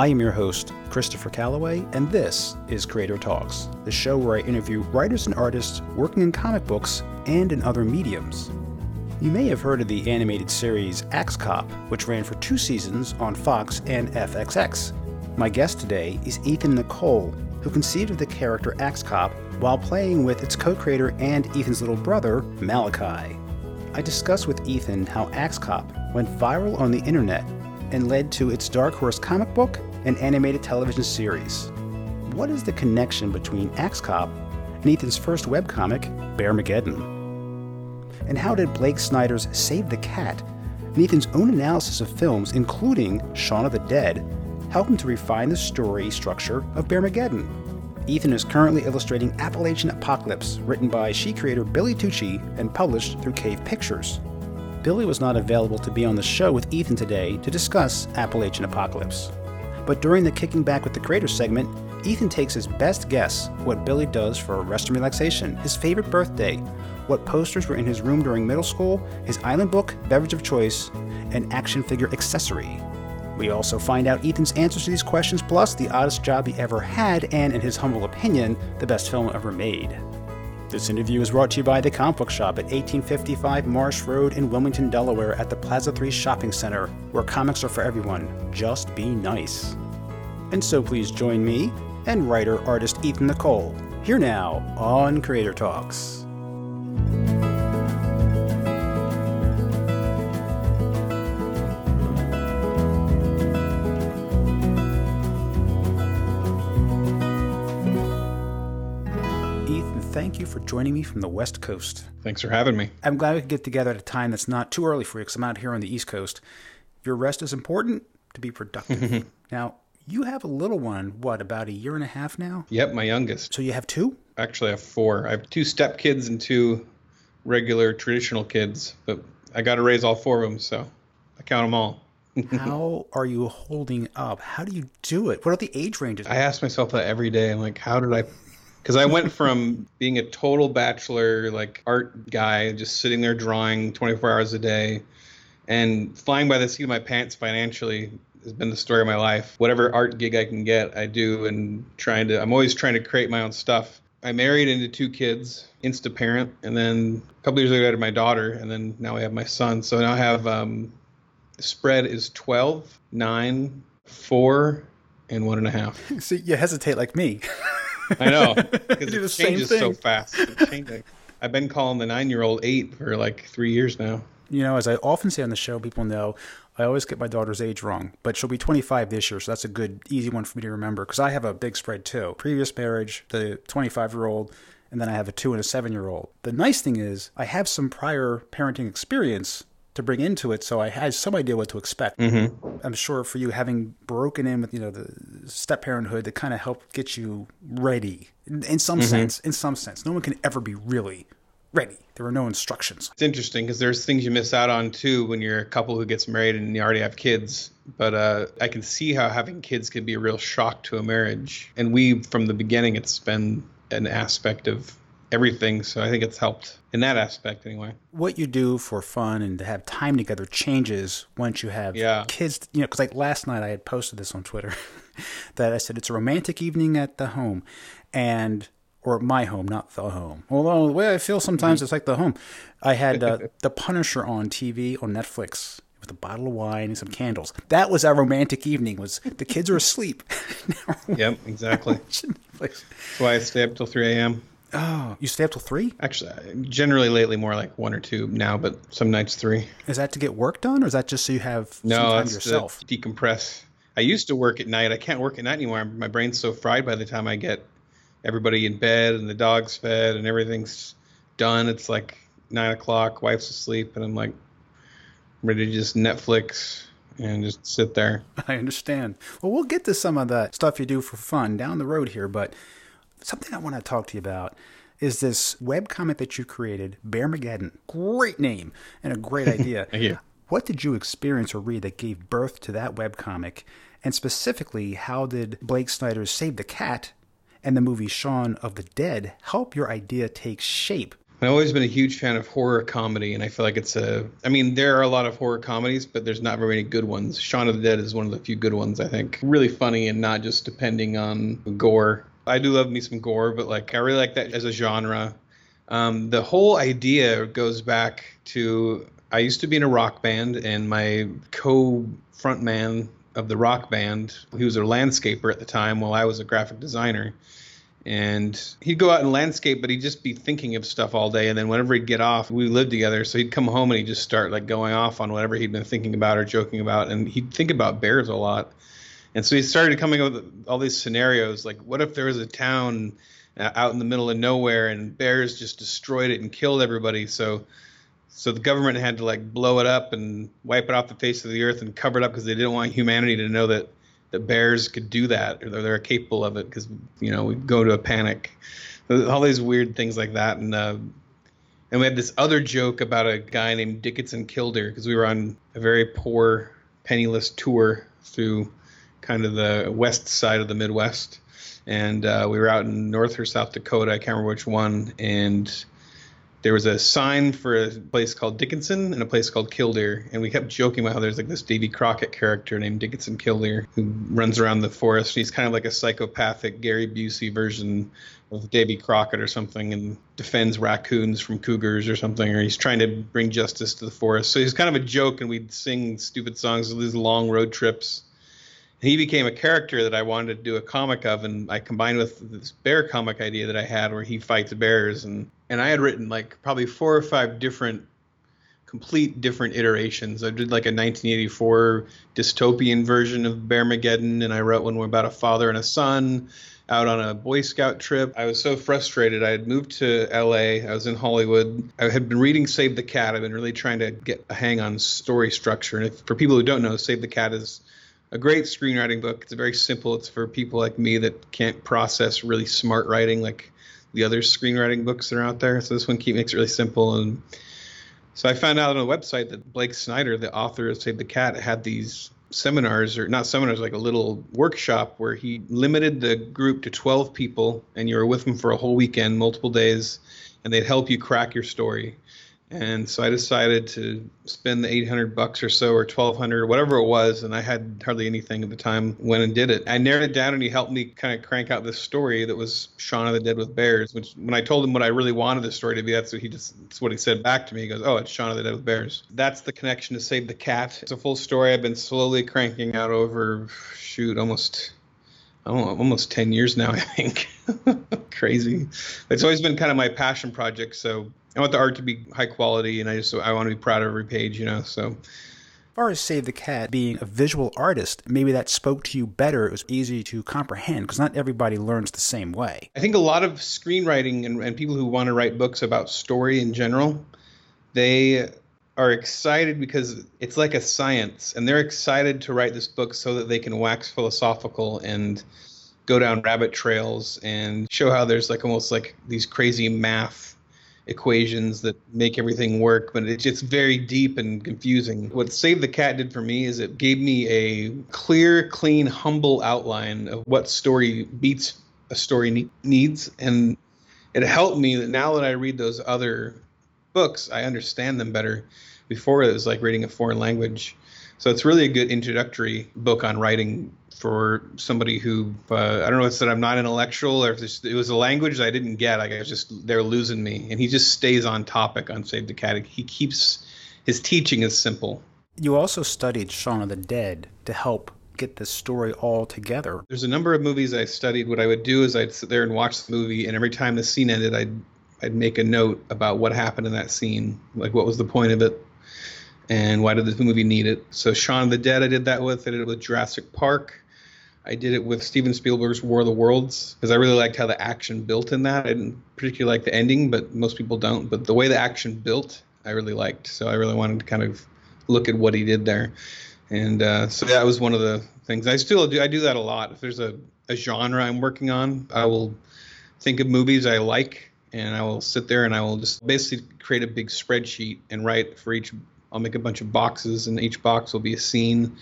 I am your host, Christopher Calloway, and this is Creator Talks, the show where I interview writers and artists working in comic books and in other mediums. You may have heard of the animated series Axe Cop, which ran for two seasons on Fox and FXX. My guest today is Ethan Nicolle, who conceived of the character Axe Cop while playing with its co creator and Ethan's little brother, Malachi. I discuss with Ethan how Axe Cop went viral on the internet and led to its Dark Horse comic book and animated television series. What is the connection between Axe Cop and Ethan's first webcomic, Bearmageddon? And how did Blake Snyder's Save the Cat and Ethan's own analysis of films, including Shaun of the Dead, help him to refine the story structure of Bearmageddon? Ethan is currently illustrating Appalachian Apocalypse, written by Shi creator Billy Tucci and published through Cave Pictures. Billy was not available to be on the show with Ethan today to discuss Appalachian Apocalypse. But during the Kicking Back with the Creator segment, Ethan takes his best guess what Billy does for rest and relaxation, his favorite birthday, what posters were in his room during middle school, his island book, beverage of choice, and action figure accessory. We also find out Ethan's answers to these questions, plus the oddest job he ever had, and, in his humble opinion, the best film ever made. This interview is brought to you by the Comic Book Shop at 1855 Marsh Road in Wilmington, Delaware, at the Plaza 3 Shopping Center, where comics are for everyone. Just be nice. And so please join me and writer artist Ethan Nicolle here now on Creator Talks. Joining me from the West Coast. Thanks for having me. I'm glad we could get together at a time that's not too early for you because I'm out here on the East Coast. Your rest is important to be productive. now, you have a little one, what, about a year and a half now? Yep, my youngest. So you have two? Actually, I have four. I have two step kids and two regular traditional kids, but I got to raise all four of them, so I count them all. how are you holding up? How do you do it? What are the age ranges? I ask myself that every day. I'm like, how did I because I went from being a total bachelor, like art guy, just sitting there drawing 24 hours a day, and flying by the seat of my pants financially has been the story of my life. Whatever art gig I can get, I do, and trying to. I'm always trying to create my own stuff. I married into two kids, insta parent, and then a couple years ago I had my daughter, and then now I have my son. So now I have um, spread is 12, 9, 4, and one and a half. See, you hesitate like me. I know because it changes so fast. I've been calling the nine-year-old eight for like three years now. You know, as I often say on the show, people know I always get my daughter's age wrong, but she'll be 25 this year, so that's a good, easy one for me to remember because I have a big spread too. Previous marriage, the 25 year old, and then I have a two and a seven year old. The nice thing is, I have some prior parenting experience to bring into it, so I had some idea what to expect. Mm-hmm. I'm sure for you, having broken in with you know the step parenthood, to kind of help get you ready in, in some mm-hmm. sense. In some sense, no one can ever be really ready. There are no instructions. It's interesting because there's things you miss out on too when you're a couple who gets married and you already have kids. But uh, I can see how having kids can be a real shock to a marriage. And we, from the beginning, it's been an aspect of everything. So I think it's helped in that aspect anyway. What you do for fun and to have time together changes once you have yeah. kids. You know, because like last night I had posted this on Twitter that I said it's a romantic evening at the home, and or my home, not the home. Although the way I feel sometimes mm-hmm. it's like the home. I had uh, The Punisher on TV on Netflix with a bottle of wine and some candles. That was our romantic evening. Was the kids are asleep? yep, exactly. That's why I stay up till three a.m. Oh, you stay up till three? Actually, generally lately more like one or two now, but some nights three. Is that to get work done, or is that just so you have no, some time yourself? decompress. I used to work at night. I can't work at night anymore. My brain's so fried by the time I get everybody in bed and the dog's fed and everything's done. It's like nine o'clock, wife's asleep, and I'm like ready to just Netflix and just sit there. I understand. Well, we'll get to some of the stuff you do for fun down the road here, but something I want to talk to you about is this web comic that you created, Bear Bearmageddon. Great name and a great idea. Thank you. What did you experience or read that gave birth to that web comic? And specifically, how did Blake Snyder's Save the Cat and the movie Shaun of the Dead help your idea take shape? I've always been a huge fan of horror comedy, and I feel like it's a. I mean, there are a lot of horror comedies, but there's not very many good ones. Shaun of the Dead is one of the few good ones, I think. Really funny and not just depending on gore. I do love me some gore, but like I really like that as a genre. Um, the whole idea goes back to I used to be in a rock band, and my co frontman of the rock band, he was a landscaper at the time while I was a graphic designer. And he'd go out and landscape but he'd just be thinking of stuff all day. And then whenever he'd get off we lived together so he'd come home and he'd just start like going off on whatever he'd been thinking about or joking about. And he'd think about bears a lot and so he started coming up with all these scenarios like what if there was a town uh, out in the middle of nowhere and bears just destroyed it and killed everybody? So so the government had to like blow it up and wipe it off the face of the earth and cover it up because they didn't want humanity to know that the Bears could do that, or they're capable of it, because you know we go to a panic, all these weird things like that, and uh, and we had this other joke about a guy named Dickinson Kildare, because we were on a very poor, penniless tour through kind of the west side of the Midwest, and uh, we were out in North or South Dakota, I can't remember which one, and there was a sign for a place called Dickinson and a place called Kildare, and we kept joking about how there's like this Davy Crockett character named Dickinson Kildare who runs around the forest. He's kind of like a psychopathic Gary Busey version of Davy Crockett or something, and defends raccoons from cougars or something, or he's trying to bring justice to the forest. So he's kind of a joke, and we'd sing stupid songs, on these long road trips he became a character that I wanted to do a comic of, and I combined with this bear comic idea that I had, where he fights bears, and and I had written like probably four or five different, complete different iterations. I did like a 1984 dystopian version of Bear Bearmageddon, and I wrote one about a father and a son out on a Boy Scout trip. I was so frustrated. I had moved to LA. I was in Hollywood. I had been reading Save the Cat. I've been really trying to get a hang on story structure. And if, for people who don't know, Save the Cat is a great screenwriting book. It's very simple. It's for people like me that can't process really smart writing like the other screenwriting books that are out there. So this one keep makes it really simple. And so I found out on a website that Blake Snyder, the author of Save the Cat, had these seminars or not seminars, like a little workshop where he limited the group to 12 people, and you were with them for a whole weekend, multiple days, and they'd help you crack your story and so I decided to spend the 800 bucks or so, or 1200, or whatever it was, and I had hardly anything at the time. Went and did it. I narrowed it down, and he helped me kind of crank out this story that was Shaun of the Dead with Bears. Which, when I told him what I really wanted the story to be, that's what he just that's what he said back to me. He goes, "Oh, it's Shaun of the Dead with Bears." That's the connection to Save the Cat. It's a full story. I've been slowly cranking out over shoot almost almost 10 years now, I think. Crazy. It's always been kind of my passion project. So I want the art to be high quality, and I just I want to be proud of every page, you know. So. As far as Save the Cat being a visual artist, maybe that spoke to you better. It was easy to comprehend because not everybody learns the same way. I think a lot of screenwriting and, and people who want to write books about story in general, they are excited because it's like a science, and they're excited to write this book so that they can wax philosophical and go down rabbit trails and show how there's like almost like these crazy math equations that make everything work, but it's just very deep and confusing. What Save the Cat did for me is it gave me a clear, clean, humble outline of what story beats a story ne- needs, and it helped me that now that I read those other books, I understand them better. Before it was like reading a foreign language. So it's really a good introductory book on writing for somebody who uh, I don't know if it's that I'm not intellectual or if it was a language I didn't get. Like I was just they're losing me, and he just stays on topic on Save the Cat. He keeps his teaching is simple. You also studied Shaun of the Dead to help get the story all together. There's a number of movies I studied. What I would do is I'd sit there and watch the movie, and every time the scene ended, I'd I'd make a note about what happened in that scene, like what was the point of it, and why did this movie need it. So Shaun of the Dead, I did that with. I did it with Jurassic Park. I did it with Steven Spielberg's War of the Worlds because I really liked how the action built in that. I didn't particularly like the ending, but most people don't. But the way the action built, I really liked. So I really wanted to kind of look at what he did there. And uh, so that was one of the things. I still do. I do that a lot. If there's a, a genre I'm working on, I will think of movies I like, and I will sit there and I will just basically create a big spreadsheet and write for each. I'll make a bunch of boxes, and each box will be a scene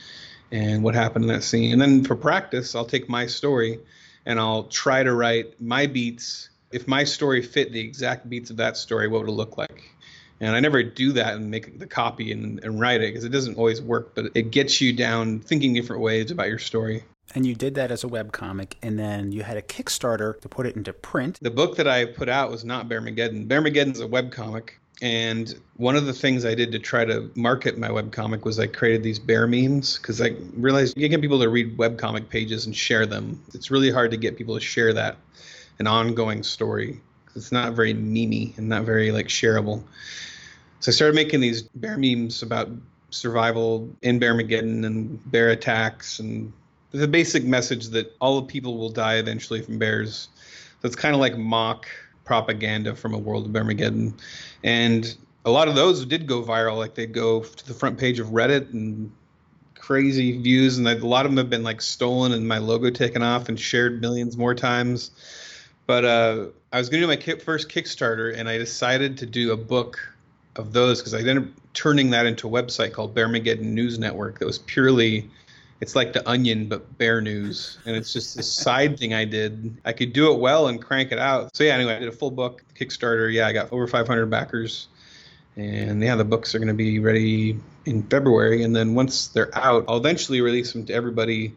and what happened in that scene. And then for practice, I'll take my story and I'll try to write my beats if my story fit the exact beats of that story, what would it look like? And I never do that and make the copy and, and write it because it doesn't always work, but it gets you down thinking different ways about your story. And you did that as a web comic, and then you had a Kickstarter to put it into print. The book that I put out was not Bearmageddon. Bearmageddon's a web comic. And one of the things I did to try to market my webcomic was I created these bear memes because I realized you get people to read webcomic pages and share them. It's really hard to get people to share that, an ongoing story. It's not very memey and not very like shareable. So I started making these bear memes about survival in bear Bearmageddon and bear attacks and the basic message that all people will die eventually from bears. So it's kind of like mock propaganda from a world of Armageddon. And a lot of those did go viral. Like they'd go to the front page of Reddit and crazy views, and a lot of them have been like stolen and my logo taken off and shared millions more times. But uh, I was going to do my first Kickstarter, and I decided to do a book of those because I ended up turning that into a website called Bearmageddon News Network that was purely it's like the onion but bear news. And it's just this side thing i did. I could do it well and crank it out. So yeah anyway i did a full book kickstarter. Yeah i got over 500 backers. And yeah the books are going to be ready in february. And then once they're out i'll eventually release them to everybody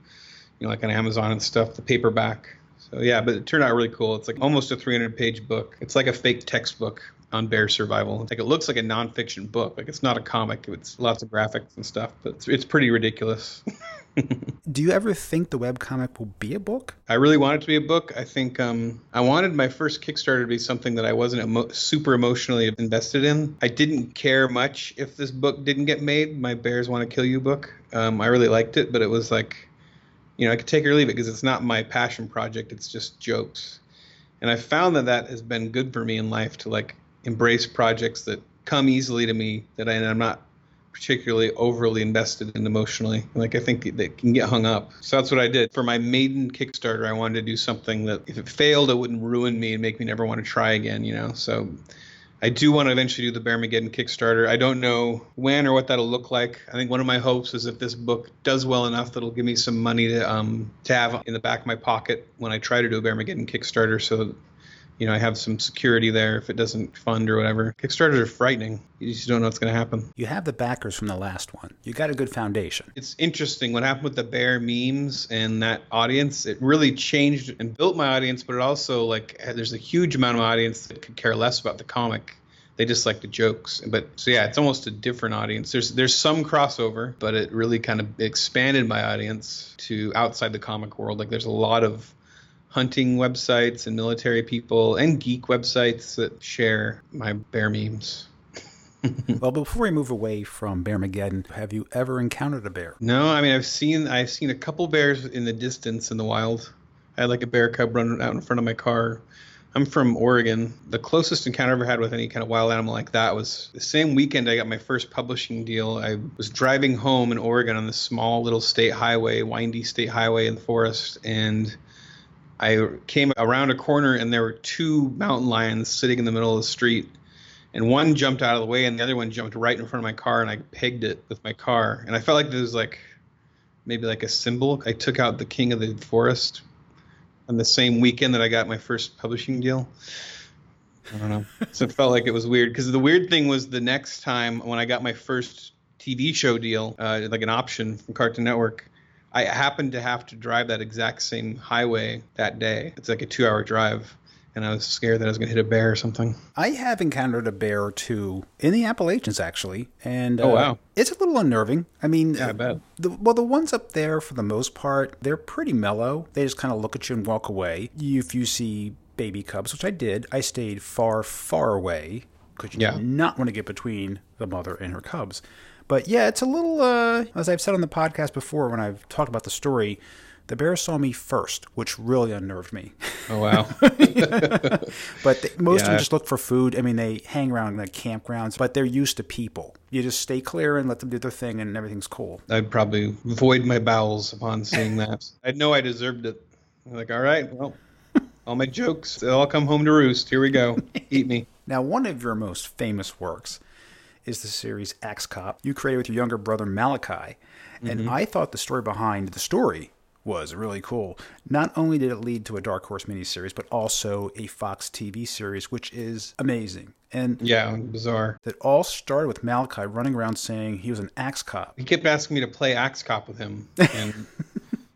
you know like on amazon and stuff the paperback. So yeah but it turned out really cool. It's like almost a 300 page book. It's like a fake textbook on bear survival. Like it looks like a nonfiction book. Like it's not a comic. It's lots of graphics and stuff, but it's, it's pretty ridiculous. Do you ever think the webcomic will be a book? I really want it to be a book. I think um, I wanted my first Kickstarter to be something that I wasn't emo- super emotionally invested in. I didn't care much if this book didn't get made. My Bears Want to Kill You book. Um, I really liked it, but it was like, you know, I could take or leave it because it's not my passion project. It's just jokes. And I found that that has been good for me in life to like embrace projects that come easily to me that I, I'm not particularly overly invested in emotionally. Like I think they can get hung up. So that's what I did. For my maiden Kickstarter, I wanted to do something that if it failed, it wouldn't ruin me and make me never want to try again, you know. So I do want to eventually do the Bearmageddon Kickstarter. I don't know when or what that'll look like. I think one of my hopes is if this book does well enough, that'll give me some money to um to have in the back of my pocket when I try to do a Bearmageddon Kickstarter, so you know, I have some security there if it doesn't fund or whatever. Kickstarters are frightening. You just don't know what's going to happen. You have the backers from the last one. You got a good foundation. It's interesting what happened with the bear memes and that audience. It really changed and built my audience, but it also like there's a huge amount of audience that could care less about the comic they just like the jokes but so yeah it's almost a different audience there's there's some crossover but it really kind of expanded my audience to outside the comic world like there's a lot of hunting websites and military people and geek websites that share my bear memes. well, before we move away from bear Bearmageddon, have you ever encountered a bear? No, I mean I've seen I've seen a couple bears in the distance in the wild. I had like a bear cub running out in front of my car. I'm from Oregon. The closest encounter I ever had with any kind of wild animal like that was the same weekend I got my first publishing deal. I was driving home in Oregon on this small little state highway, windy state highway in the forest, and I came around a corner and there were two mountain lions sitting in the middle of the street. And one jumped out of the way and the other one jumped right in front of my car and I pegged it with my car. And I felt like there was like maybe like a symbol. I took out the king of the forest on the same weekend that I got my first publishing deal. I don't know. so it felt like it was weird because the weird thing was the next time when I got my first TV show deal, uh, like an option from Cartoon Network, I happened to have to drive that exact same highway that day. It's like a two hour drive. And I was scared that I was going to hit a bear or something. I have encountered a bear or two in the Appalachians, actually. And oh, uh, wow. It's a little unnerving. I mean, yeah, I bet. The, well, the ones up there, for the most part, they're pretty mellow. They just kind of look at you and walk away. If you see baby cubs, which I did, I stayed far, far away because you yeah. do not want to get between the mother and her cubs. But yeah, it's a little, uh, as I've said on the podcast before when I've talked about the story, the bear saw me first, which really unnerved me. Oh, wow. but they, most yeah. of them just look for food. I mean, they hang around like campgrounds, but they're used to people. You just stay clear and let them do their thing, and everything's cool. I'd probably void my bowels upon seeing that. I'd know I deserved it. I'm like, all right, well, all my jokes, they all come home to roost. Here we go. Eat me. Now, one of your most famous works is the series Axe Cop you created with your younger brother Malachi. And mm-hmm. I thought the story behind the story was really cool. Not only did it lead to a Dark Horse miniseries, but also a Fox TV series, which is amazing. And yeah, bizarre. That all started with Malachi running around saying he was an axe cop. He kept asking me to play axe cop with him, and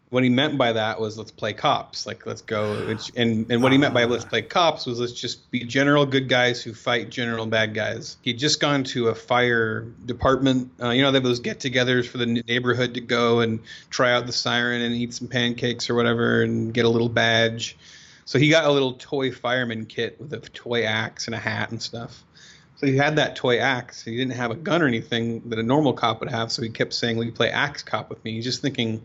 what he meant by that was let's play cops like let's go and and what he meant by let's play cops was let's just be general good guys who fight general bad guys he'd just gone to a fire department uh, you know they have those get-togethers for the neighborhood to go and try out the siren and eat some pancakes or whatever and get a little badge so he got a little toy fireman kit with a toy axe and a hat and stuff so he had that toy axe. He didn't have a gun or anything that a normal cop would have. So he kept saying, "Will you play axe cop with me?" He's just thinking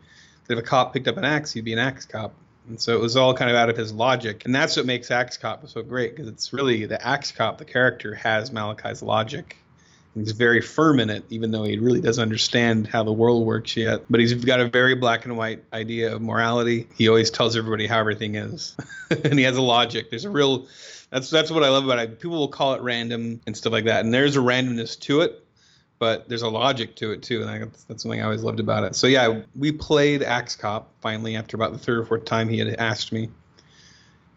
if a cop picked up an axe, he'd be an axe cop. And so it was all kind of out of his logic. And that's what makes Axe Cop so great because it's really the Axe Cop, the character, has Malachi's logic. He's very firm in it, even though he really doesn't understand how the world works yet. But he's got a very black and white idea of morality. He always tells everybody how everything is, and he has a logic. There's a real that's that's what I love about it. People will call it random and stuff like that, and there's a randomness to it but there's a logic to it too, and I, that's, something I always loved about it. So yeah, we played Axe Cop finally after about the third or fourth time he had asked me,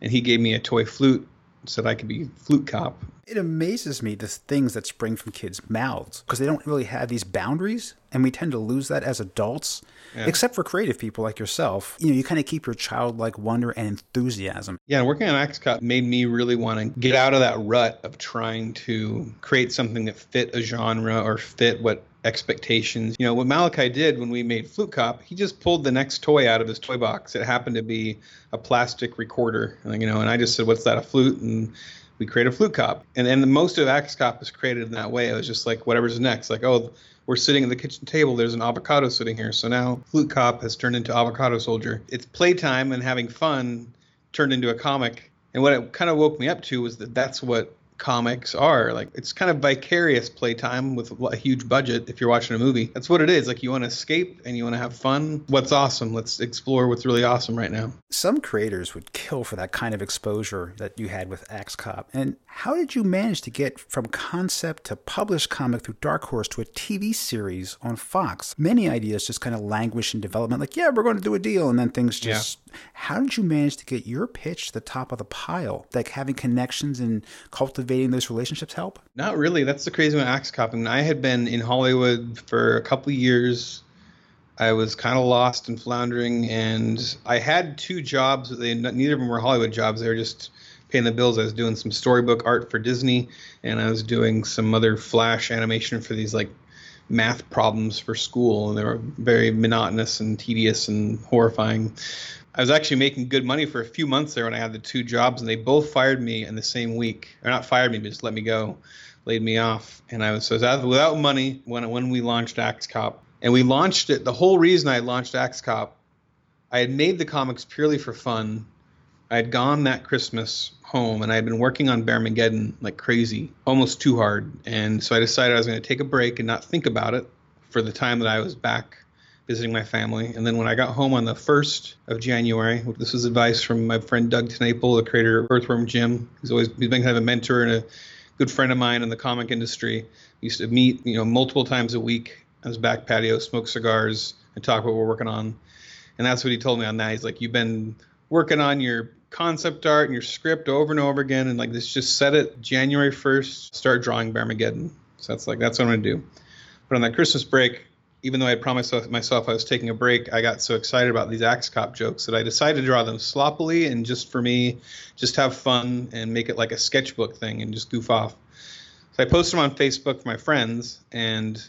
and he gave me a toy flute said I could be flute cop. It amazes me the things that spring from kids' mouths because they don't really have these boundaries, and we tend to lose that as adults. Yeah. Except for creative people like yourself, you know, you kind of keep your childlike wonder and enthusiasm. Yeah, working on Axe Cop made me really want to get out of that rut of trying to create something that fit a genre or fit what expectations. You know, what Malachi did when we made Flute Cop, he just pulled the next toy out of his toy box. It happened to be a plastic recorder, you know, and I just said, "What's that? A flute?" And we created a Flute Cop. And then most of Axe Cop was created in that way. It was just like whatever's next. Like, oh, we're sitting at the kitchen table. There's an avocado sitting here. So now Flute Cop has turned into Avocado Soldier. It's playtime and having fun turned into a comic. And what it kind of woke me up to was that that's what comics are. Like it's kind of vicarious playtime with a huge budget if you're watching a movie. That's what it is. Like you want to escape and you want to have fun. What's awesome? Let's explore what's really awesome right now. Some creators would kill for that kind of exposure that you had with Axe Cop. And how did you manage to get from concept to published comic through Dark Horse to a TV series on Fox? Many ideas just kind of languish in development like, yeah, we're going to do a deal and then things just yeah. How did you manage to get your pitch to the top of the pile? Like having connections and cultivating cultivating those relationships help? Not really. That's the crazy one. Axe Copping. I had been in Hollywood for a couple years. I was kind of lost and floundering, and I had two jobs. They neither of them were Hollywood jobs. They were just paying the bills. I was doing some storybook art for Disney, and I was doing some other flash animation for these like math problems for school, and they were very monotonous and tedious and horrifying. I was actually making good money for a few months there when I had the two jobs, and they both fired me in the same week, or not fired me, but just let me go, laid me off, and I was so I was without money when when we launched Axe Cop, and we launched it. The whole reason I launched Axe Cop, I had made the comics purely for fun. I had gone that Christmas home, and I had been working on Bearmageddon like crazy, almost too hard, and so I decided I was going to take a break and not think about it for the time that I was back visiting my family. And then when I got home on the 1st of January, this was advice from my friend Doug TenNapel, the creator of Earthworm Jim. He's always he's been kind of a mentor and a good friend of mine in the comic industry. We used to meet, you know, multiple times a week on his back patio, smoke cigars, and talk about what we're working on. And that's what he told me on that. He's like, You've been working on your concept art and your script over and over again, and like this just set it January 1st, start drawing Bearmageddon. So that's like that's what I'm gonna do. But on that Christmas break, even though I promised myself I was taking a break, I got so excited about these Axe Cop jokes that I decided to draw them sloppily and just for me, just have fun and make it like a sketchbook thing and just goof off. So I posted them on Facebook for my friends, and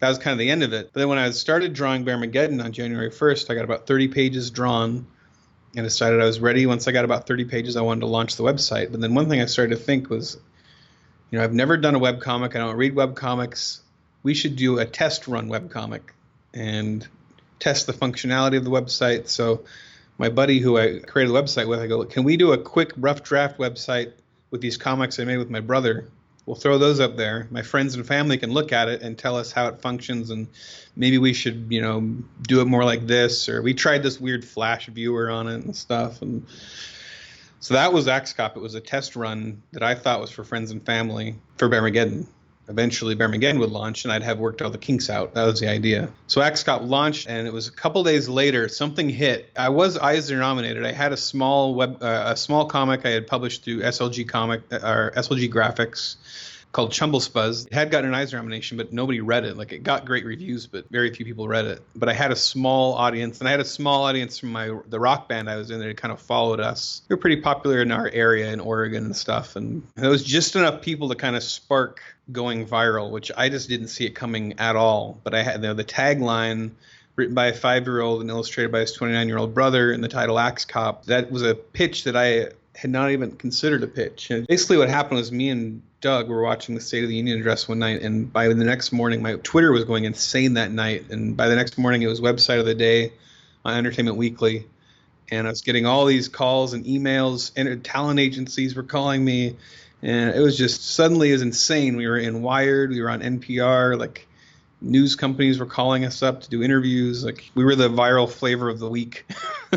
that was kind of the end of it. But then when I started drawing Bearmageddon on January 1st, I got about 30 pages drawn and decided I was ready. Once I got about 30 pages, I wanted to launch the website. But then one thing I started to think was, you know, I've never done a web comic. I don't read web comics we should do a test run webcomic and test the functionality of the website. So my buddy who I created the website with, I go, can we do a quick rough draft website with these comics I made with my brother? We'll throw those up there. My friends and family can look at it and tell us how it functions, and maybe we should, you know, do it more like this. Or we tried this weird Flash viewer on it and stuff, and so that was Axe Cop. It was a test run that I thought was for friends and family for Bearmageddon eventually Bearmageddon would launch, and I'd have worked all the kinks out. That was the idea. So Axe Cop launched, and it was a couple days later something hit. I was Eisner nominated. I had a small web, uh, a small comic I had published through SLG Comic uh, or SLG Graphics called Chumble Spuzz. It had gotten an Eisner nomination, but nobody read it. Like it got great reviews, but very few people read it. But I had a small audience, and I had a small audience from my the rock band I was in that kind of followed us. We were pretty popular in our area in Oregon and stuff, and it was just enough people to kind of spark going viral, which I just didn't see it coming at all. But I had you know, the tagline written by a five-year-old and illustrated by his 29-year-old brother, and the title Axe Cop. That was a pitch that I had not even considered a pitch. And basically, what happened was me and Doug were watching the State of the Union address one night, and by the next morning, my Twitter was going insane that night. And by the next morning, it was website of the day on Entertainment Weekly, and I was getting all these calls and emails. And talent agencies were calling me, and it was just suddenly was insane. We were in Wired, we were on NPR, like news companies were calling us up to do interviews. Like we were the viral flavor of the week.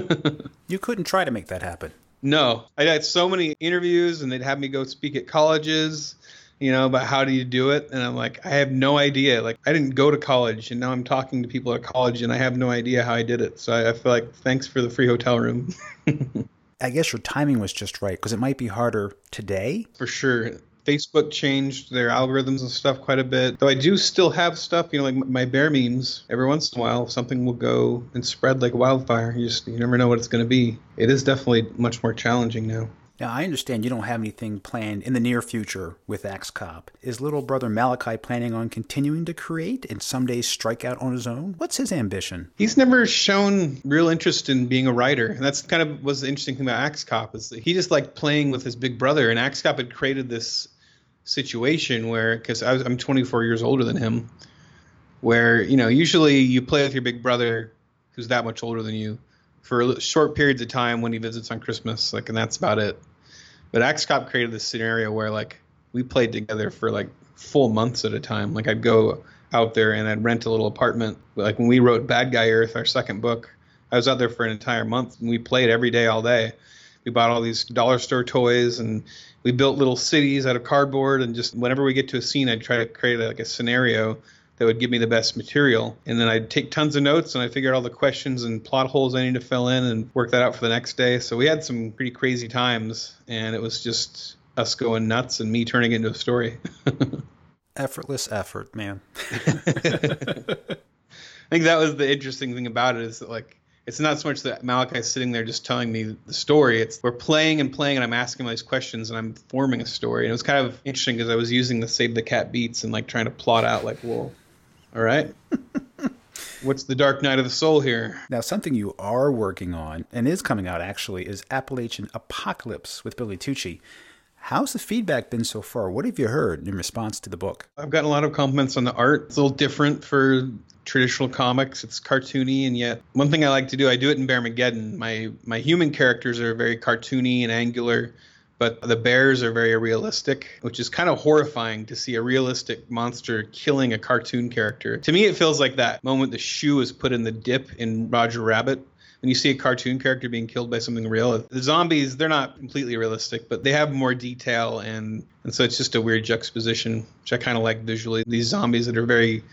you couldn't try to make that happen. No, I had so many interviews, and they'd have me go speak at colleges, you know, about how do you do it, and I'm like, I have no idea. Like, I didn't go to college, and now I'm talking to people at college, and I have no idea how I did it. So I, I feel like thanks for the free hotel room. I guess your timing was just right because it might be harder today. For sure. Facebook changed their algorithms and stuff quite a bit. Though I do still have stuff, you know, like my bear memes. Every once in a while, something will go and spread like wildfire. You just you never know what it's going to be. It is definitely much more challenging now. Now, I understand you don't have anything planned in the near future with Axe Cop. Is little brother Malachi planning on continuing to create and someday strike out on his own? What's his ambition? He's never shown real interest in being a writer. And that's kind of was the interesting thing about Axe Cop is he just liked playing with his big brother. And Axe Cop had created this situation where because I'm 24 years older than him, where you know usually you play with your big brother who's that much older than you for short periods of time when he visits on Christmas, like, and that's about it. But Axe Cop created this scenario where like we played together for like full months at a time. Like I'd go out there and I'd rent a little apartment. Like when we wrote Bad Guy Earth, our second book, I was out there for an entire month and we played every day, all day. We bought all these dollar store toys and we built little cities out of cardboard and just whenever we get to a scene i'd try to create like a scenario that would give me the best material. And then i'd take tons of notes and i figured out all the questions and plot holes i need to fill in and work that out for the next day. So we had some pretty crazy times and it was just us going nuts and me turning it into a story. Effortless effort man. I think that was the interesting thing about it is that like it's not so much that Malachi's sitting there just telling me the story. It's we're playing and playing, and I'm asking all these questions, and I'm forming a story. And it was kind of interesting because I was using the Save the Cat beats and like trying to plot out like, well, all right. What's the dark night of the soul here? Now, something you are working on and is coming out actually is Appalachian Apocalypse with Billy Tucci. How's the feedback been so far? What have you heard in response to the book? I've gotten a lot of compliments on the art. It's a little different for traditional comics. It's cartoony, and yet one thing I like to do, I do it in Bearmageddon. My my human characters are very cartoony and angular, but the bears are very realistic, which is kind of horrifying to see a realistic monster killing a cartoon character. To me, it feels like that moment the shoe is put in the dip in Roger Rabbit when you see a cartoon character being killed by something real. The zombies, they're not completely realistic, but they have more detail and and so it's just a weird juxtaposition, which I kind of like visually. These zombies that are very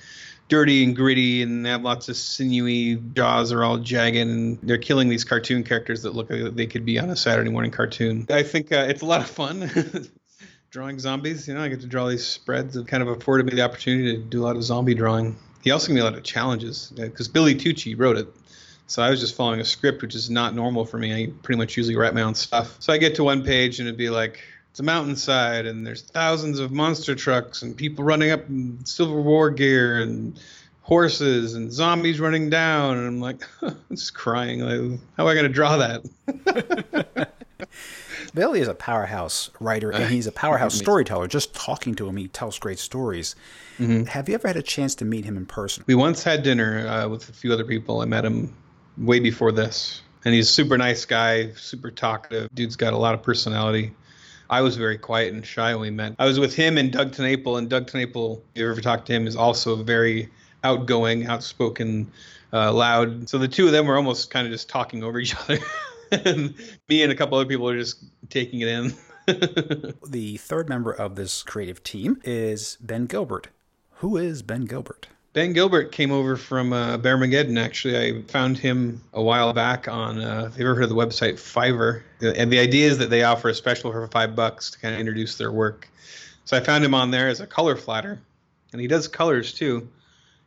dirty and gritty and they have lots of sinewy jaws are all jagged and they're killing these cartoon characters that look like they could be on a Saturday morning cartoon. I think uh, it's a lot of fun. drawing zombies, you know, I get to draw these spreads. It kind of afforded me the opportunity to do a lot of zombie drawing. He also gave me a lot of challenges because Billy Tucci wrote it. So I was just following a script, which is not normal for me. I pretty much usually write my own stuff. So I get to one page and it'd be like, it's a mountainside and there's thousands of monster trucks and people running up in Civil War gear and horses and zombies running down and I'm like I'm just crying. Like how am I going to draw that? Billy is a powerhouse writer and he's a powerhouse storyteller. Just talking to him he tells great stories. Mm-hmm. have you ever had a chance to meet him in person? We once had dinner uh, with a few other people. I met him way before this and he's a super nice guy super talkative. Dude's got a lot of personality I was very quiet and shy when we met. I was with him and Doug TenNapel, and Doug TenNapel, if you ever talked to him, is also very outgoing, outspoken, uh, loud. So the two of them were almost kind of just talking over each other. and me and a couple other people are just taking it in. the third member of this creative team is Ben Gilbert. Who is Ben Gilbert? Ben Gilbert came over from uh, Bearmageddon. Actually, I found him a while back on. Uh, if you've ever heard of the website Fiverr, and the idea is that they offer a special for five bucks to kind of introduce their work. So I found him on there as a color flatter, and he does colors too.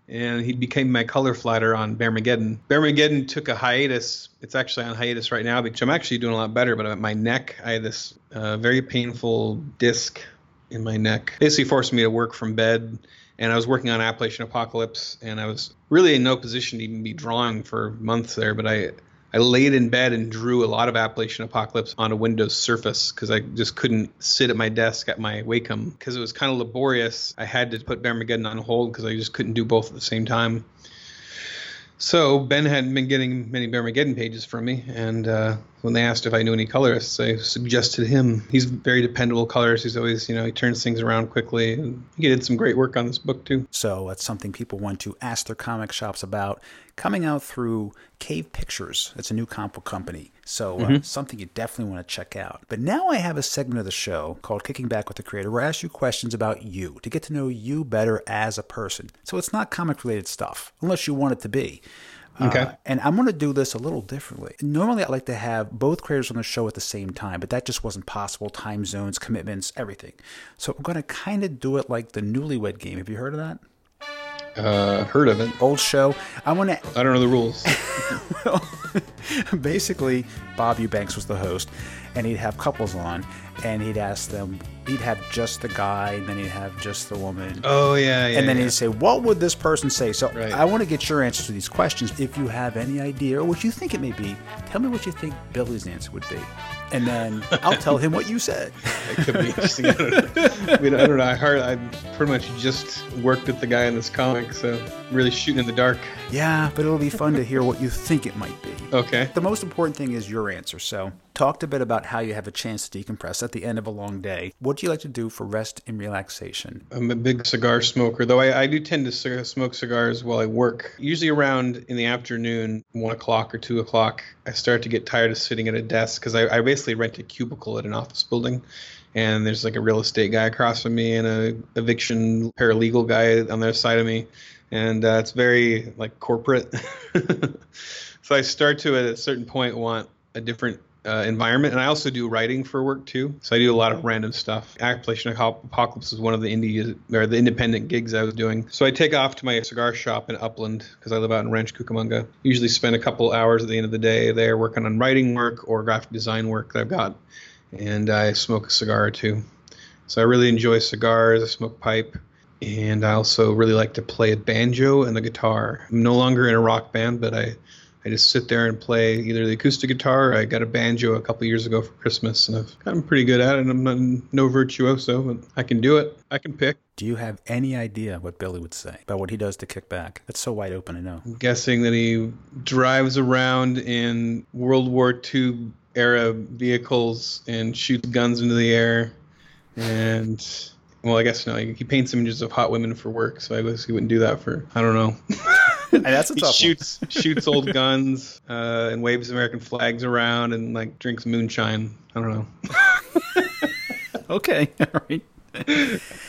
And he became my color flatter on Bearmageddon. Bearmageddon took a hiatus. It's actually on hiatus right now because I'm actually doing a lot better. But at my neck, I had this uh, very painful disc in my neck, basically forced me to work from bed and I was working on Appalachian Apocalypse, and I was really in no position to even be drawing for months there. But I I laid in bed and drew a lot of Appalachian Apocalypse on a Windows Surface because I just couldn't sit at my desk at my Wacom because it was kind of laborious. I had to put Bearmageddon on hold because I just couldn't do both at the same time. So Ben hadn't been getting many Bearmageddon pages from me, and uh, when they asked if I knew any colorists, I suggested him. He's very dependable colorist. He's always, you know, he turns things around quickly, and he did some great work on this book too. So that's something people want to ask their comic shops about. Coming out through Cave Pictures. It's a new comic book company, so uh, mm-hmm. something you definitely want to check out. But now I have a segment of the show called Kicking Back with the Creator, where I ask you questions about you to get to know you better as a person. So it's not comic related stuff, unless you want it to be. Okay. Uh, and I'm going to do this a little differently. Normally, I like to have both creators on the show at the same time, but that just wasn't possible. Time zones, commitments, everything. So I'm going to kind of do it like the Newlywed Game. Have you heard of that? Uh, heard of it. Old show. I want to. I don't know the rules. well, basically, Bob Eubanks was the host, and he'd have couples on, and he'd ask them. He'd have just the guy, and then he'd have just the woman. Oh yeah, yeah. And then yeah. he'd say, "What would this person say?" So right. I want to get your answers to these questions. If you have any idea or what you think it may be, tell me what you think Billy's answer would be and then I'll tell him what you said. It could be interesting. I don't know. I mean, I don't know. I heard I pretty much just worked with the guy in this comic, so really shooting in the dark. Yeah, but it'll be fun to hear what you think it might be. Okay. The most important thing is your answer. So, talked a bit about how you have a chance to decompress at the end of a long day. What do you like to do for rest and relaxation? I'm a big cigar smoker, though I, I do tend to smoke cigars while I work. Usually around in the afternoon, one o'clock or two o'clock, I start to get tired of sitting at a desk because I, I basically rent a cubicle at an office building and there's like a real estate guy across from me and a eviction paralegal guy on the other side of me and uh, it's very like corporate so i start to at a certain point want a different uh, environment. And i also do writing for work too. So i do a lot of random stuff. Appalachian apocalypse is one of the indie or the independent gigs i was doing. So i take off to my cigar shop in upland because i live out in Rancho Cucamonga. Usually spend a couple hours at the end of the day there working on writing work or graphic design work that i've got. And I smoke a cigar or two. So I really enjoy cigars. I smoke pipe, and I also really like to play a banjo and the guitar. I'm no longer in a rock band, but I I just sit there and play either the acoustic guitar. I got a banjo a couple years ago for Christmas, and I've gotten pretty good at it. I'm not no virtuoso, but I can do it. I can pick. Do you have any idea what Billy would say about what he does to kick back? That's so wide open. I know. I'm guessing that he drives around in World War II era vehicles and shoots guns into the air. And well, I guess no. He, he paints images of hot women for work, so I guess he wouldn't do that for I don't know. that's a he tough shoots shoots old guns uh, and waves American flags around and like drinks moonshine. I don't know. okay, all right.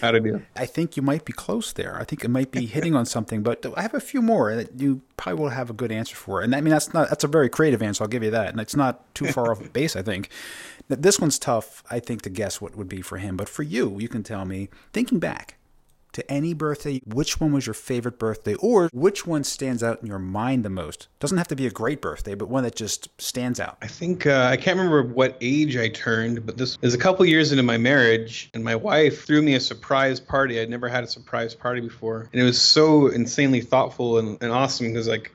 How to do? I think you might be close there. I think it might be hitting on something, but I have a few more that you probably will have a good answer for. And I mean, that's not that's a very creative answer. I'll give you that, and it's not too far off base. I think this one's tough. I think to guess what would be for him, but for you, you can tell me. Thinking back, to any birthday, which one was your favorite birthday, or which one stands out in your mind the most? Doesn't have to be a great birthday, but one that just stands out. I think uh, I can't remember what age I turned, but this is a couple years into my marriage, and my wife threw me a surprise party. I'd never had a surprise party before, and it was so insanely thoughtful and, and awesome because like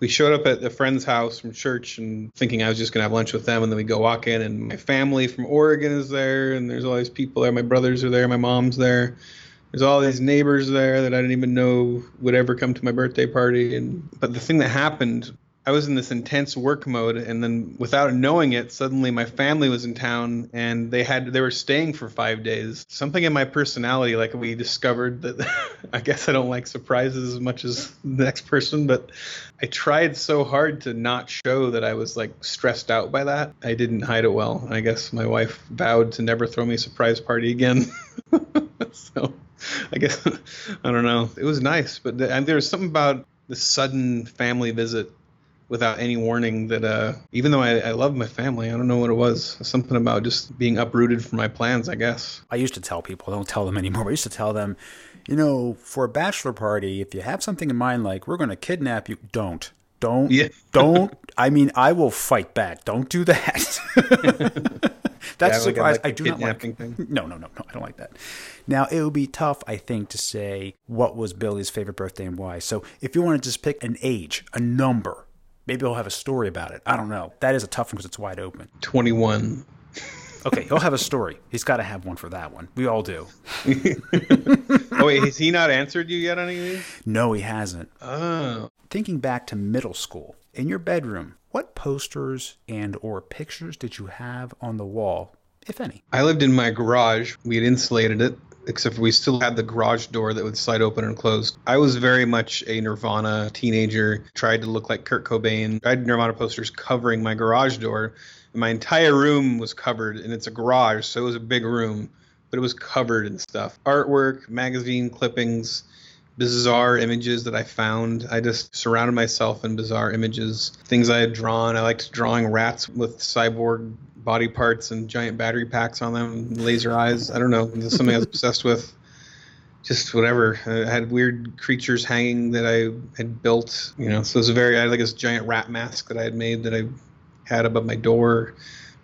we showed up at a friend's house from church and thinking I was just gonna have lunch with them, and then we go walk in, and my family from Oregon is there, and there's all these people there. My brothers are there, my mom's there, there's all these neighbors there that I didn't even know would ever come to my birthday party. And but the thing that happened I was in this intense work mode, and then without knowing it, suddenly my family was in town, and they had they were staying for five days. Something in my personality, like we discovered that I guess I don't like surprises as much as the next person, but I tried so hard to not show that I was like stressed out by that. I didn't hide it well. I guess my wife vowed to never throw me a surprise party again. so I guess I don't know. It was nice, but there was something about the sudden family visit without any warning that uh, even though I, I love my family, I don't know what it was. Something about just being uprooted from my plans, I guess. I used to tell people, I don't tell them anymore. I used to tell them, you know, for a bachelor party, if you have something in mind like we're going to kidnap you, don't. Don't. Yeah. don't. I mean, I will fight back. Don't do that. That's yeah, a surprise. Like I do not like. Thing. No, no, no, no. I don't like that. Now it would be tough, I think, to say what was Billy's favorite birthday and why. So if you want to just pick an age, a number, maybe he'll have a story about it. I don't know. That is a tough one because it's wide open. Twenty-one. okay, he'll have a story. He's got to have one for that one. We all do. oh wait, has he not answered you yet on any of these? No, he hasn't. Oh. Thinking back to middle school, in your bedroom, what posters and or pictures did you have on the wall, if any? I lived in my garage. We had insulated it except we still had the garage door that would slide open and close. I was very much a Nirvana teenager, tried to look like Kurt Cobain. I had Nirvana posters covering my garage door. My entire room was covered, and it's a garage, so it was a big room, but it was covered in stuff artwork, magazine clippings, bizarre images that I found. I just surrounded myself in bizarre images, things I had drawn. I liked drawing rats with cyborg body parts and giant battery packs on them, laser eyes. I don't know. This something I was obsessed with. Just whatever. I had weird creatures hanging that I had built. You know, so it was a very. I had like this giant rat mask that I had made that I had above my door.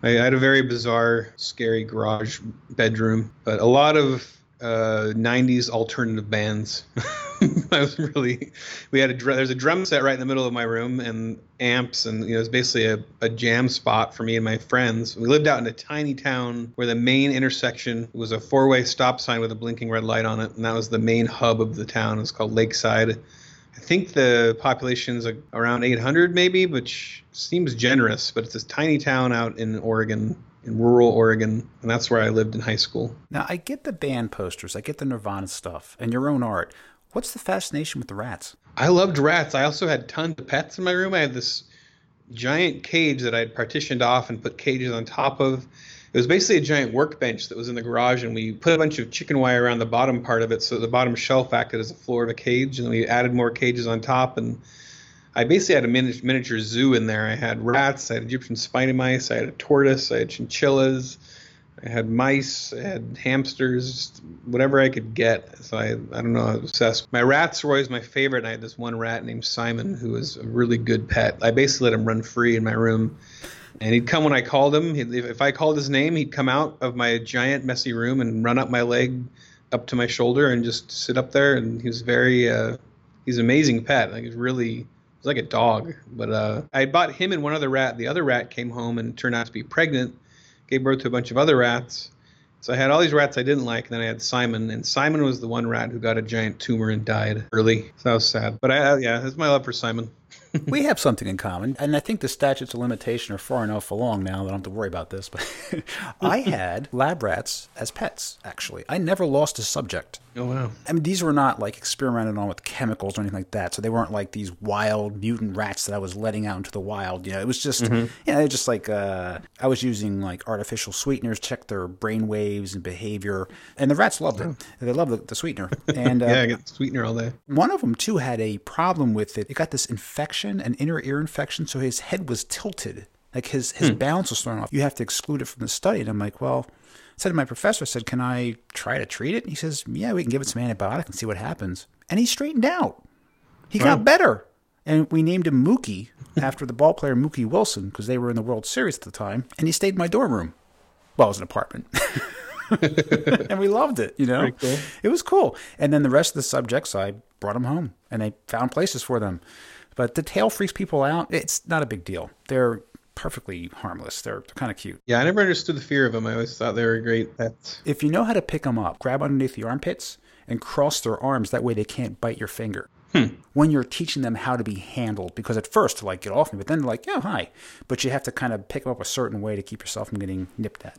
I had a very bizarre, scary garage bedroom, but a lot of uh, 90s alternative bands. I was really, we had a there's a drum set right in the middle of my room and amps and you know it's basically a, a jam spot for me and my friends. We lived out in a tiny town where the main intersection was a four way stop sign with a blinking red light on it, and that was the main hub of the town. It's called Lakeside. I think the population's around 800 maybe, which seems generous, but it's this tiny town out in Oregon in rural Oregon, and that's where I lived in high school. Now, I get the band posters, I get the Nirvana stuff, and your own art. What's the fascination with the rats? I loved rats. I also had tons of pets in my room. I had this giant cage that I had partitioned off and put cages on top of. It was basically a giant workbench that was in the garage, and we put a bunch of chicken wire around the bottom part of it, so the bottom shelf acted as a floor of a cage, and we added more cages on top, and I basically had a miniature zoo in there. I had rats, I had Egyptian spiny mice, I had a tortoise, I had chinchillas, I had mice, I had hamsters, whatever I could get. So I, I don't know, I was obsessed. My rats were always my favorite. And I had this one rat named Simon who was a really good pet. I basically let him run free in my room. And he'd come when I called him. He'd, if I called his name, he'd come out of my giant messy room and run up my leg up to my shoulder and just sit up there. And he was very, uh, he's an amazing pet. Like he's really was like a dog. But uh, I bought him and one other rat. The other rat came home and turned out to be pregnant, gave birth to a bunch of other rats. So I had all these rats I didn't like, and then I had Simon, and Simon was the one rat who got a giant tumor and died early. So that was sad. But I, yeah, it's my love for Simon. we have something in common, and I think the statutes of limitation are far enough along now that I don't have to worry about this. But I had lab rats as pets. Actually, I never lost a subject. Oh wow! I mean, these were not like experimented on with chemicals or anything like that. So they weren't like these wild mutant rats that I was letting out into the wild. You know, it was just, mm-hmm. you know, just like uh, I was using like artificial sweeteners, check their brain waves and behavior, and the rats loved it. They loved the, the sweetener. And uh, yeah, I get sweetener all day. One of them too had a problem with it. It got this infection, an inner ear infection, so his head was tilted. Like his his hmm. balance was thrown off. You have to exclude it from the study. And I'm like, well, said to my professor, I said, Can I try to treat it? And he says, Yeah, we can give it some antibiotic and see what happens. And he straightened out. He wow. got better. And we named him Mookie after the ball player Mookie Wilson because they were in the World Series at the time. And he stayed in my dorm room. Well, it was an apartment. and we loved it, you know? Cool. It was cool. And then the rest of the subjects, I brought them home and they found places for them. But the tail freaks people out. It's not a big deal. They're perfectly harmless. They're, they're kind of cute. Yeah, I never understood the fear of them. I always thought they were great pets. If you know how to pick them up, grab underneath the armpits and cross their arms. That way they can't bite your finger. When you're teaching them how to be handled. Because at first, like, get off me, but then like, yeah, hi. But you have to kind of pick up a certain way to keep yourself from getting nipped at.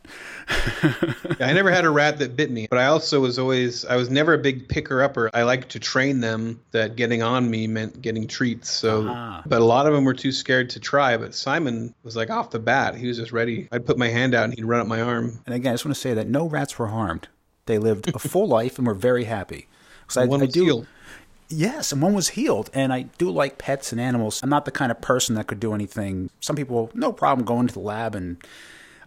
Yeah, I never had a rat that bit me, but I also was always I was never a big picker upper. I liked to train them that getting on me meant getting treats. So, Ah. but a lot of them were too scared to try. But Simon was like off the bat, he was just ready. I'd put my hand out and he'd run up my arm. And again, I just want to say that no rats were harmed. They lived a full life and were very happy. 'Cause I, I do, healed. Yes, and one was healed. And I do like pets and animals. I'm not the kind of person that could do anything. Some people, no problem going to the lab. And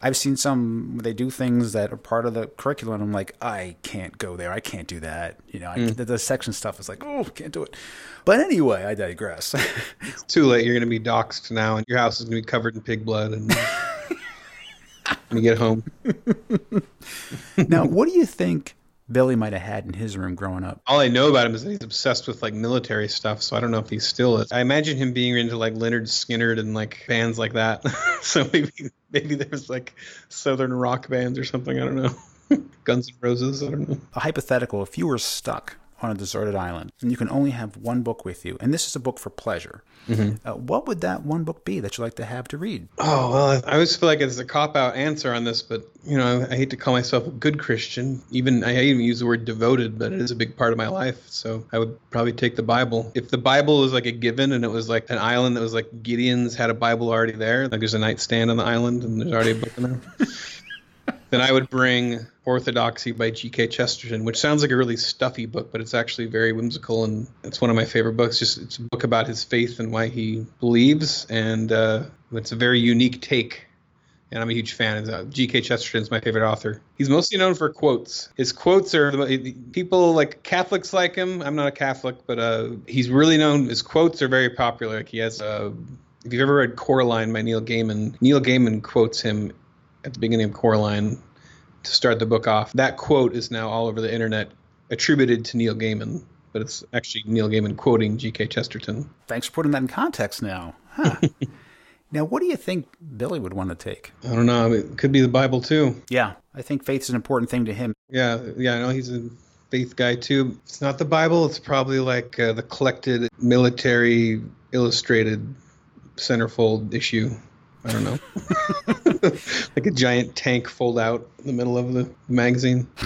I've seen some, they do things that are part of the curriculum. I'm like, I can't go there. I can't do that. You know, I, hmm. the, the section stuff is like, oh, can't do it. But anyway, I digress. It's too late. You're going to be doxxed now, and your house is going to be covered in pig blood. And when you get home, now, what do you think Billy might have had in his room growing up? all I know about him is that he's obsessed with like military stuff. So I don't know if he still is. I imagine him being into like Lynyrd Skynyrd and like bands like that. so maybe maybe there's like southern rock bands or something. I don't know. Guns N' Roses. I don't know. A hypothetical if you were stuck on a deserted island and you can only have one book with you, and this is a book for pleasure, uh, what would that one book be that you like to have to read? Oh well, I I always feel like it's a cop out answer on this, but you know, I hate to call myself a good Christian. Even I even use the word devoted, but it is a big part of my life. So I would probably take the Bible. If the Bible was like a given and it was like an island that was like Gideon's had a Bible already there, like there's a nightstand on the island and there's already a book in there. then I would bring Orthodoxy by G.K. Chesterton, which sounds like a really stuffy book, but it's actually very whimsical and it's one of my favorite books. Just it's a book about his faith and why he believes, and uh, it's a very unique take. And I'm a huge fan. Uh, G.K. Chesterton's my favorite author. He's mostly known for quotes. His quotes are people like Catholics like him. I'm not a Catholic, but uh, he's really known. His quotes are very popular. Like he has a. If you've ever read Coraline by Neil Gaiman, Neil Gaiman quotes him at the beginning of Coraline to start the book off. That quote is now all over the internet attributed to Neil Gaiman, but it's actually Neil Gaiman quoting G.K. Chesterton. Thanks for putting that in context now. Huh. now, what do you think Billy would want to take? I don't know. It could be the Bible too. Yeah, I think faith is an important thing to him. Yeah, yeah. I know he's a faith guy too. It's not the Bible. It's probably like uh, the collected military illustrated centerfold issue. I don't know. like a giant tank fold out in the middle of the magazine.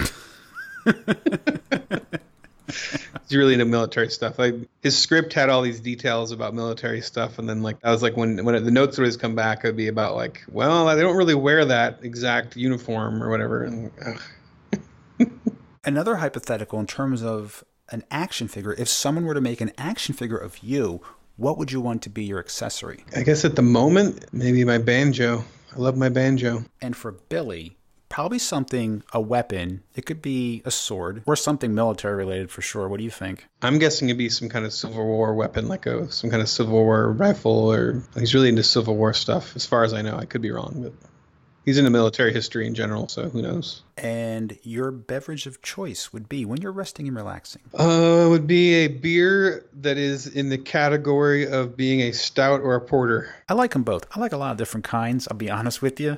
He's really into military stuff. Like his script had all these details about military stuff, and then like I was like when when the notes would always come back, it'd be about like, well, they don't really wear that exact uniform or whatever. And, ugh. Another hypothetical in terms of an action figure, if someone were to make an action figure of you, what would you want to be your accessory? I guess at the moment, maybe my banjo. I love my banjo. And for Billy, probably something, a weapon. It could be a sword or something military related for sure. What do you think? I'm guessing it'd be some kind of Civil War weapon, like a some kind of Civil War rifle, or he's really into Civil War stuff, as far as I know. I could be wrong, but he's into military history in general, so who knows? And your beverage of choice would be when you're resting and relaxing. Uh, it would be a beer that is in the category of being a stout or a porter. I like them both. I like a lot of different kinds. I'll be honest with you.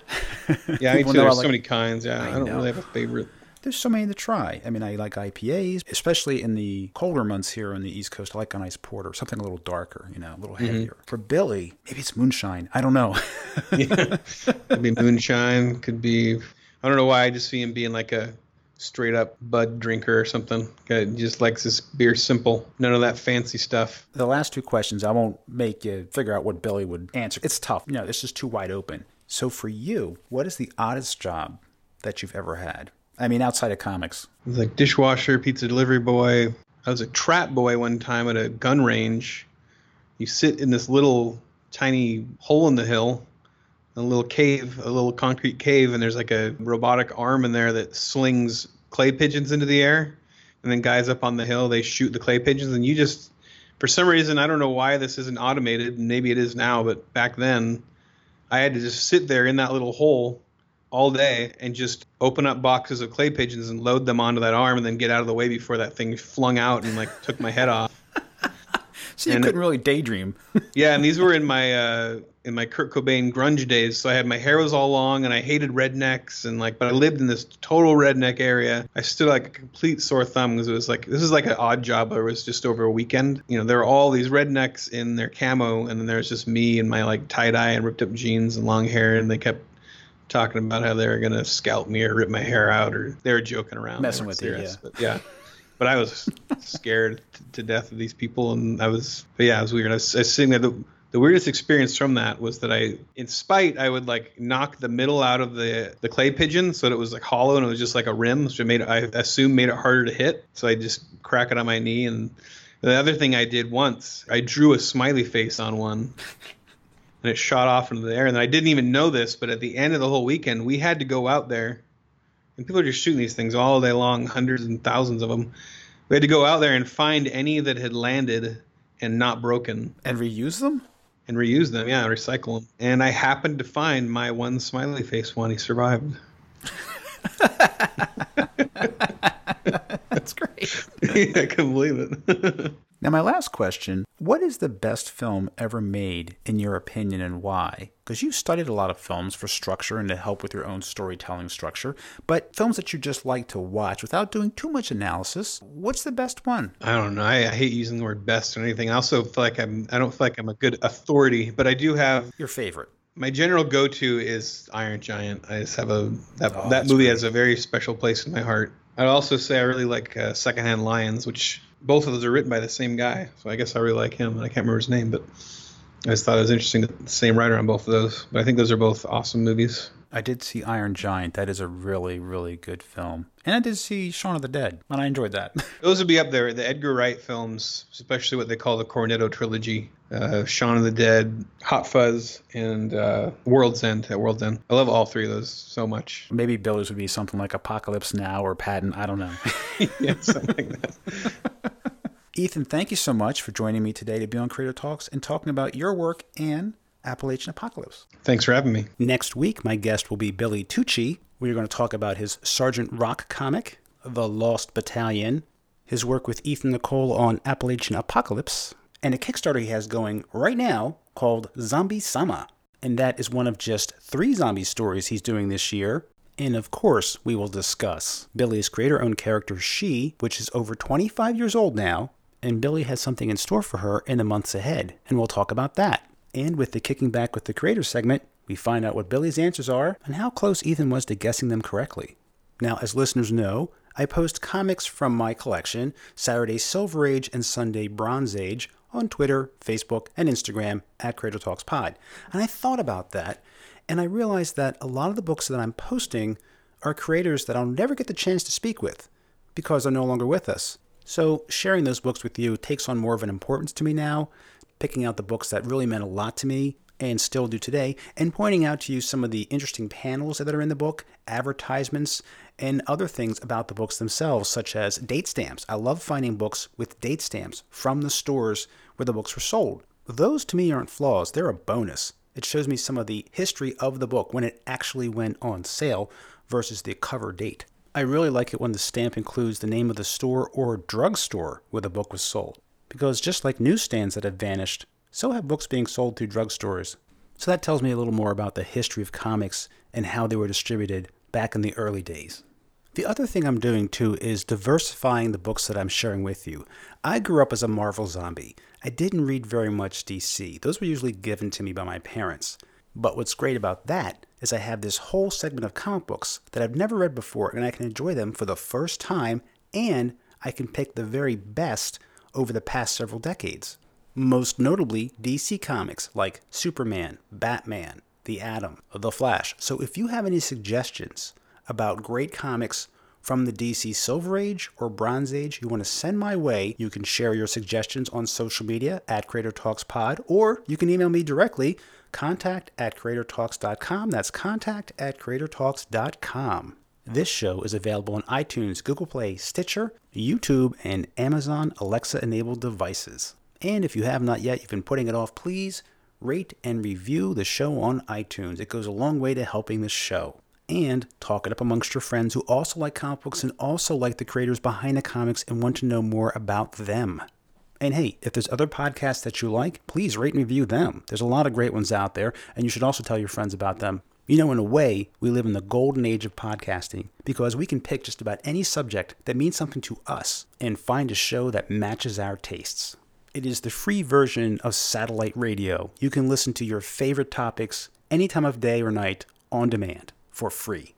Yeah, People too. I There's like- so many kinds. Yeah, I, don't know. really have a favorite. There's so many to try. I mean, I like IPAs, especially in the colder months here on the East Coast. I like a nice porter, something a little darker, you know, a little mm-hmm. heavier. For Billy, maybe it's moonshine. I don't know. yeah. Could be moonshine. Could be. I don't know why. I just see him being like a straight up bud drinker or something. Just likes his beer simple. None of that fancy stuff. the last two questions, I won't make you figure out what Billy would answer. It's tough. You know, this is too wide open. So for you, what is the oddest job that you've ever had? I mean, outside of comics. He's like dishwasher, pizza delivery boy. I was a trap boy one time at a gun range. You sit in this little tiny hole in the hill, a little cave, a little concrete cave, and there's like a robotic arm in there that slings clay pigeons into the air. And then guys up on the hill, they shoot the clay pigeons, and you just, for some reason, I don't know why this isn't automated, and maybe it is now, but back then, I had to just sit there in that little hole all day and just open up boxes of clay pigeons and load them onto that arm and then get out of the way before that thing flung out and like took my head off. So you And- couldn't really daydream. Yeah, and these were in my uh, in my Kurt Cobain grunge days. So I had my hair was all long and I hated rednecks and like, but I lived in this total redneck area. I stood like a complete sore thumb because it was like this is like an odd job. It was just over a weekend. You know, there were all these rednecks in their camo, and then there's just me and my like tie dye and ripped up jeans and long hair, and they kept talking about how they were gonna scalp me or rip my hair out, or they were joking around, messing with serious, you. Yeah. But yeah. But I was scared to death of these people, and I was, but yeah, it was weird. I was, I was sitting there. The, the weirdest experience from that was that I, in spite, I would like knock the middle out of the the clay pigeon so that it was like hollow and it was just like a rim, which made I assume made it harder to hit. So I just crack it on my knee. And the other thing I did once, I drew a smiley face on one. And it shot off into the air. And I didn't even know this, but at the end of the whole weekend, we had to go out there, and people are just shooting these things all day long, hundreds and thousands of them. We had to go out there and find any that had landed and not broken And reuse them? and reuse them. Yeah, recycle them. And I happened to find my one smiley face one. He survived. That's great. I couldn't believe it. Now, my last question What is the best film ever made, in your opinion, and why? Because you've studied a lot of films for structure and to help with your own storytelling structure, but films that you just like to watch without doing too much analysis, what's the best one? I don't know. I, I hate using the word best or anything. I also feel like I'm. I don't feel like I'm a good authority, but I do have Your favorite? my general go-to is Iron Giant. I just have a that Oh, that movie great. has a very special place in my heart. I'd also say I really like uh, Secondhand Lions, which both of those are written by the same guy. So I guess I really like him. I can't remember his name, but I just thought it was interesting that the same writer on both of those. But I think those are both awesome movies. I did see Iron Giant. That is a really, really good film. And I did see Shaun of the Dead, and I enjoyed that. Those would be up there. The Edgar Wright films, especially what they call the Cornetto trilogy, uh, Shaun of the Dead, Hot Fuzz, and uh, World's End. At World's End, I love all three of those so much. Maybe Billy's would be something like Apocalypse Now or Patton. I don't know. yeah, something like that. Ethan, thank you so much for joining me today to be on Creator Talks and talking about your work and Appalachian Apocalypse. Thanks for having me. Next week, my guest will be Billy Tucci. We're going to talk about his Sergeant Rock comic, The Lost Battalion, his work with Ethan Nicolle on Appalachian Apocalypse, and a Kickstarter he has going right now called Zombie Sama. And that is one of just three zombie stories he's doing this year. And of course, we will discuss Billy's creator owned character, Shi, which is over 25 years old now, and Billy has something in store for her in the months ahead, and we'll talk about that. And with the Kicking Back with the Creator segment, we find out what Billy's answers are and how close Ethan was to guessing them correctly. Now, as listeners know, I post comics from my collection, Saturday Silver Age and Sunday Bronze Age, on Twitter, Facebook, and Instagram at Creator Talks Pod. And I thought about that, and I realized that a lot of the books that I'm posting are creators that I'll never get the chance to speak with because they're no longer with us. So, sharing those books with you takes on more of an importance to me now, picking out the books that really meant a lot to me and still do today, and pointing out to you some of the interesting panels that are in the book, advertisements, and other things about the books themselves, such as date stamps. I love finding books with date stamps from the stores where the books were sold. Those to me aren't flaws, they're a bonus. It shows me some of the history of the book when it actually went on sale versus the cover date. I really like it when the stamp includes the name of the store or drugstore where the book was sold, because just like newsstands that have vanished, so have books being sold through drugstores. So that tells me a little more about the history of comics and how they were distributed back in the early days. The other thing I'm doing too is diversifying the books that I'm sharing with you. I grew up as a Marvel zombie. I didn't read very much DC, those were usually given to me by my parents. But what's great about that is I have this whole segment of comic books that I've never read before, and I can enjoy them for the first time, and I can pick the very best over the past several decades. Most notably, DC comics like Superman, Batman, The Atom, The Flash. So if you have any suggestions about great comics from the DC Silver Age or Bronze Age you want to send my way, you can share your suggestions on social media at Creator Talks Pod, or you can email me directly, contact at creatortalks.com. That's contact at creatortalks.com. This show is available on iTunes, Google Play, Stitcher, YouTube, and Amazon Alexa enabled devices. And if you have not yet, you've been putting it off, please rate and review the show on iTunes. It goes a long way to helping the show. And talk it up amongst your friends who also like comic books and also like the creators behind the comics and want to know more about them. And hey, if there's other podcasts that you like, please rate and review them. There's a lot of great ones out there, and you should also tell your friends about them. You know, in a way, we live in the golden age of podcasting because we can pick just about any subject that means something to us and find a show that matches our tastes. It is the free version of satellite radio. You can listen to your favorite topics any time of day or night on demand for free.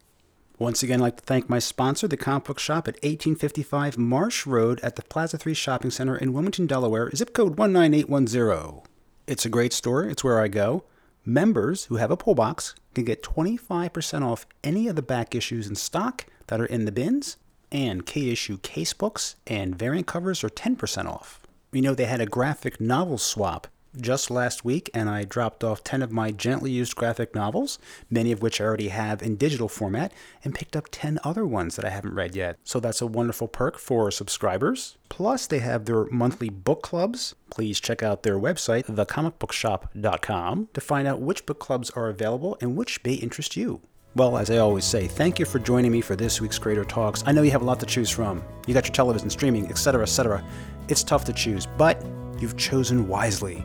Once again, I'd like to thank my sponsor, the comic book shop at 1855 Marsh Road at the Plaza 3 Shopping Center in Wilmington, Delaware, zip code 19810. It's a great store, it's where I go. Members who have a pull box can get 25% off any of the back issues in stock that are in the bins, and K issue casebooks and variant covers are 10% off. You know, they had a graphic novel swap just last week, and I dropped off 10 of my gently used graphic novels, many of which I already have in digital format, and picked up 10 other ones that I haven't read yet. So that's a wonderful perk for subscribers. Plus, they have their monthly book clubs. Please check out their website, thecomicbookshop.com, to find out which book clubs are available and which may interest you. Well, as I always say, thank you for joining me for this week's Creator Talks. I know you have a lot to choose from. You got your television, streaming, etc., etc. It's tough to choose, but you've chosen wisely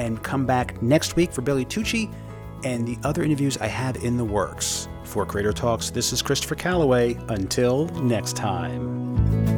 and come back next week for Billy Tucci and the other interviews I have in the works. For Creator Talks, this is Christopher Calloway. Until next time.